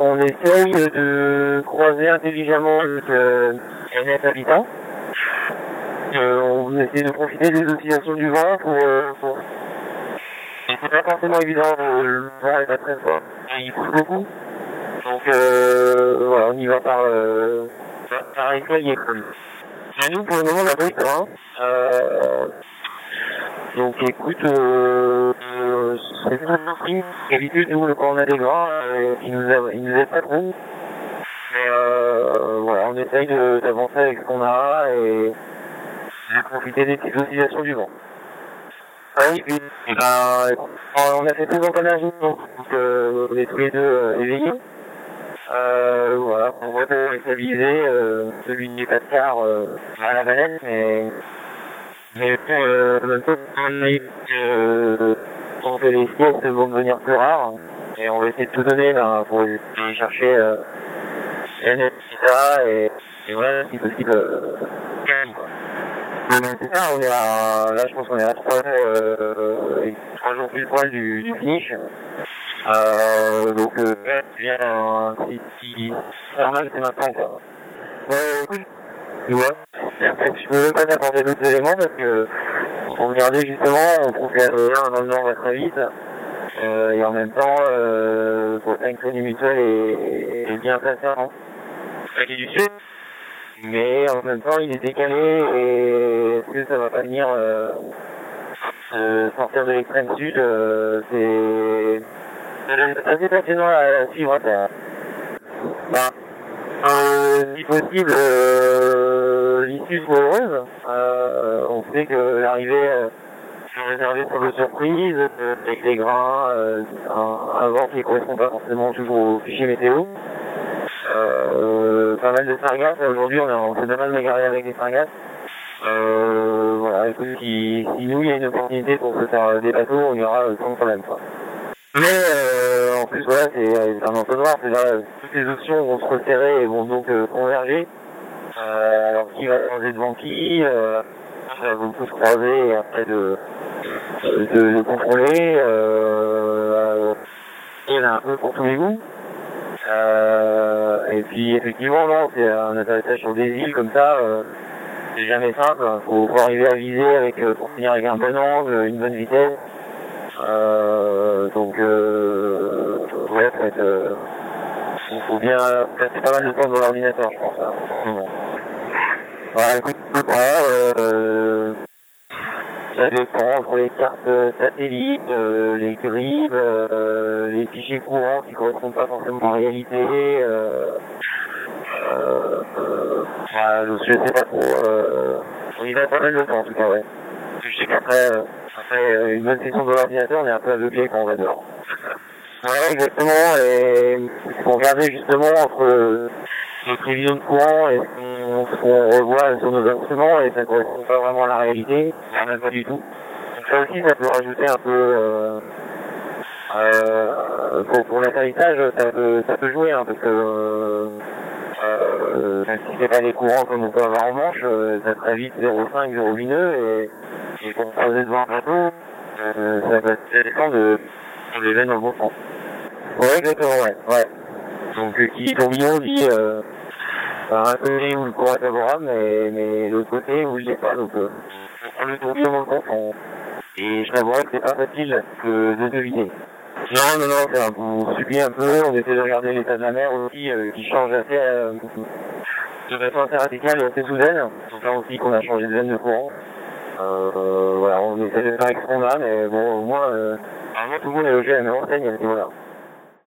on essaye de croiser intelligemment avec euh, Habitat. On essaie de profiter des oscillations du vent pour... Euh. C'est pas forcément évident, euh, le vent est pas très fort. Il bouge beaucoup. Donc euh, voilà, on y va par, euh, par. Et nous, pour le moment, on a pris hein. Euh, donc écoute, c'est pas surpris. D'habitude, nous, quand on a des gras, euh, ils nous aident, pas trop. Mais euh, voilà, on essaye d'avancer avec ce qu'on a et de profiter des petites oscillations du vent. Ah oui, puis, eh ben, on a fait tout l'empannage, donc euh, on est tous les deux euh, éveillés. Euh, voilà, on va pour stabiliser, euh, celui du 4 quarts euh, à la baleine, mais, mais pour euh, même temps, on a eu euh, fait les siestes vont devenir plus rares, et on va essayer de tout donner là, pour aller chercher euh, NF, etc. Et, et voilà, si possible, euh, quoi. Donc, ça, on est à, là je pense qu'on est à 3 jours, euh, et trois jours plus poil du, du finish. Euh, donc, euh, bien, un si, normal, c'est maintenant, quoi. Ouais, tu vois, je peux même pas t'apporter d'autres éléments parce que, on regardait justement, on trouve dans le nord va très vite. Euh, et en même temps, euh, pour le crédit mutuel est, est bien placé en Crédit du Sud. Mais en même temps, il est décalé et est-ce que ça va pas venir euh, euh, sortir de l'extrême sud euh, C'est assez passionnant à, à suivre. Ça. Bah, si possible, euh, l'issue. Euh, on sait que l'arrivée euh, est réservée pour le surprise, euh, avec les grains, euh, un, vent qui ne correspond pas forcément toujours au fichier météo. Euh, pas mal de sargasses. Aujourd'hui, on, fait pas mal de garder avec des sargasses. Euh, voilà, si, si nous, il y a une opportunité pour se faire des bateaux, on euh, sans problème. Quoi. Mais euh, en plus, voilà, c'est euh, un entonnoir. C'est là, euh, toutes les options vont se resserrer et vont donc euh, converger. Euh, alors, qui va changer devant qui euh, Ça va beaucoup se croiser après de, de, de contrôler. Euh, il y en a un peu pour tous les goûts. Euh, et puis effectivement, non, c'est un atterrissage sur des îles comme ça, euh, c'est jamais simple. Faut, faut arriver à viser avec, euh, pour finir avec un bon angle, une bonne vitesse. Donc, ouais, faut être, euh, faut, bien passer pas mal de temps dans l'ordinateur, je pense. Hein, en ce moment. Voilà, euh, ça dépend entre les cartes euh, satellites, euh, les grilles, euh, les fichiers courants qui correspondent pas forcément en réalité. Euh, euh, euh, voilà, je sais pas trop. Euh, on y va pas mal de temps en tout cas, ouais. Je sais qu'après euh, après euh, une bonne session de l'ordinateur, on est un peu aveuglé quand on va dehors. Ouais, exactement. Et pour regarder justement entre euh, les prévisions de courant et ce qu'on qu'on revoit sur nos instruments et ça correspond pas vraiment à la réalité, même pas du tout. Donc ça aussi, ça peut rajouter un peu euh, euh, pour, pour l'atterrissage, ça peut, ça peut jouer hein, parce que euh, euh, même si c'est pas des courants comme on peut avoir en manche, euh, ça très vite 0,5, 0 lumineux et, et pour croiser devant un bateau, euh, ça va ça dépend de, de l'événement dans le bon sens. Ouais, exactement, ouais. ouais. Donc, qui tourbillon dit euh, un côté où le courant est favorable, mais, mais l'autre côté où il n'est pas. Donc, euh, on le tourbillon dans le compte. On... Et je t'avouerais que c'est pas facile que de deviner. Non, non, non, c'est on subit un peu, on essaie de regarder l'état de la mer aussi, euh, qui change assez, euh, de façon assez radicale et assez soudaine. Donc là aussi qu'on a changé de veine de courant. Euh, voilà, on essaie de faire avec ce qu'on a, mais bon, au moins, euh, tout le monde est logé à la même enseigne à.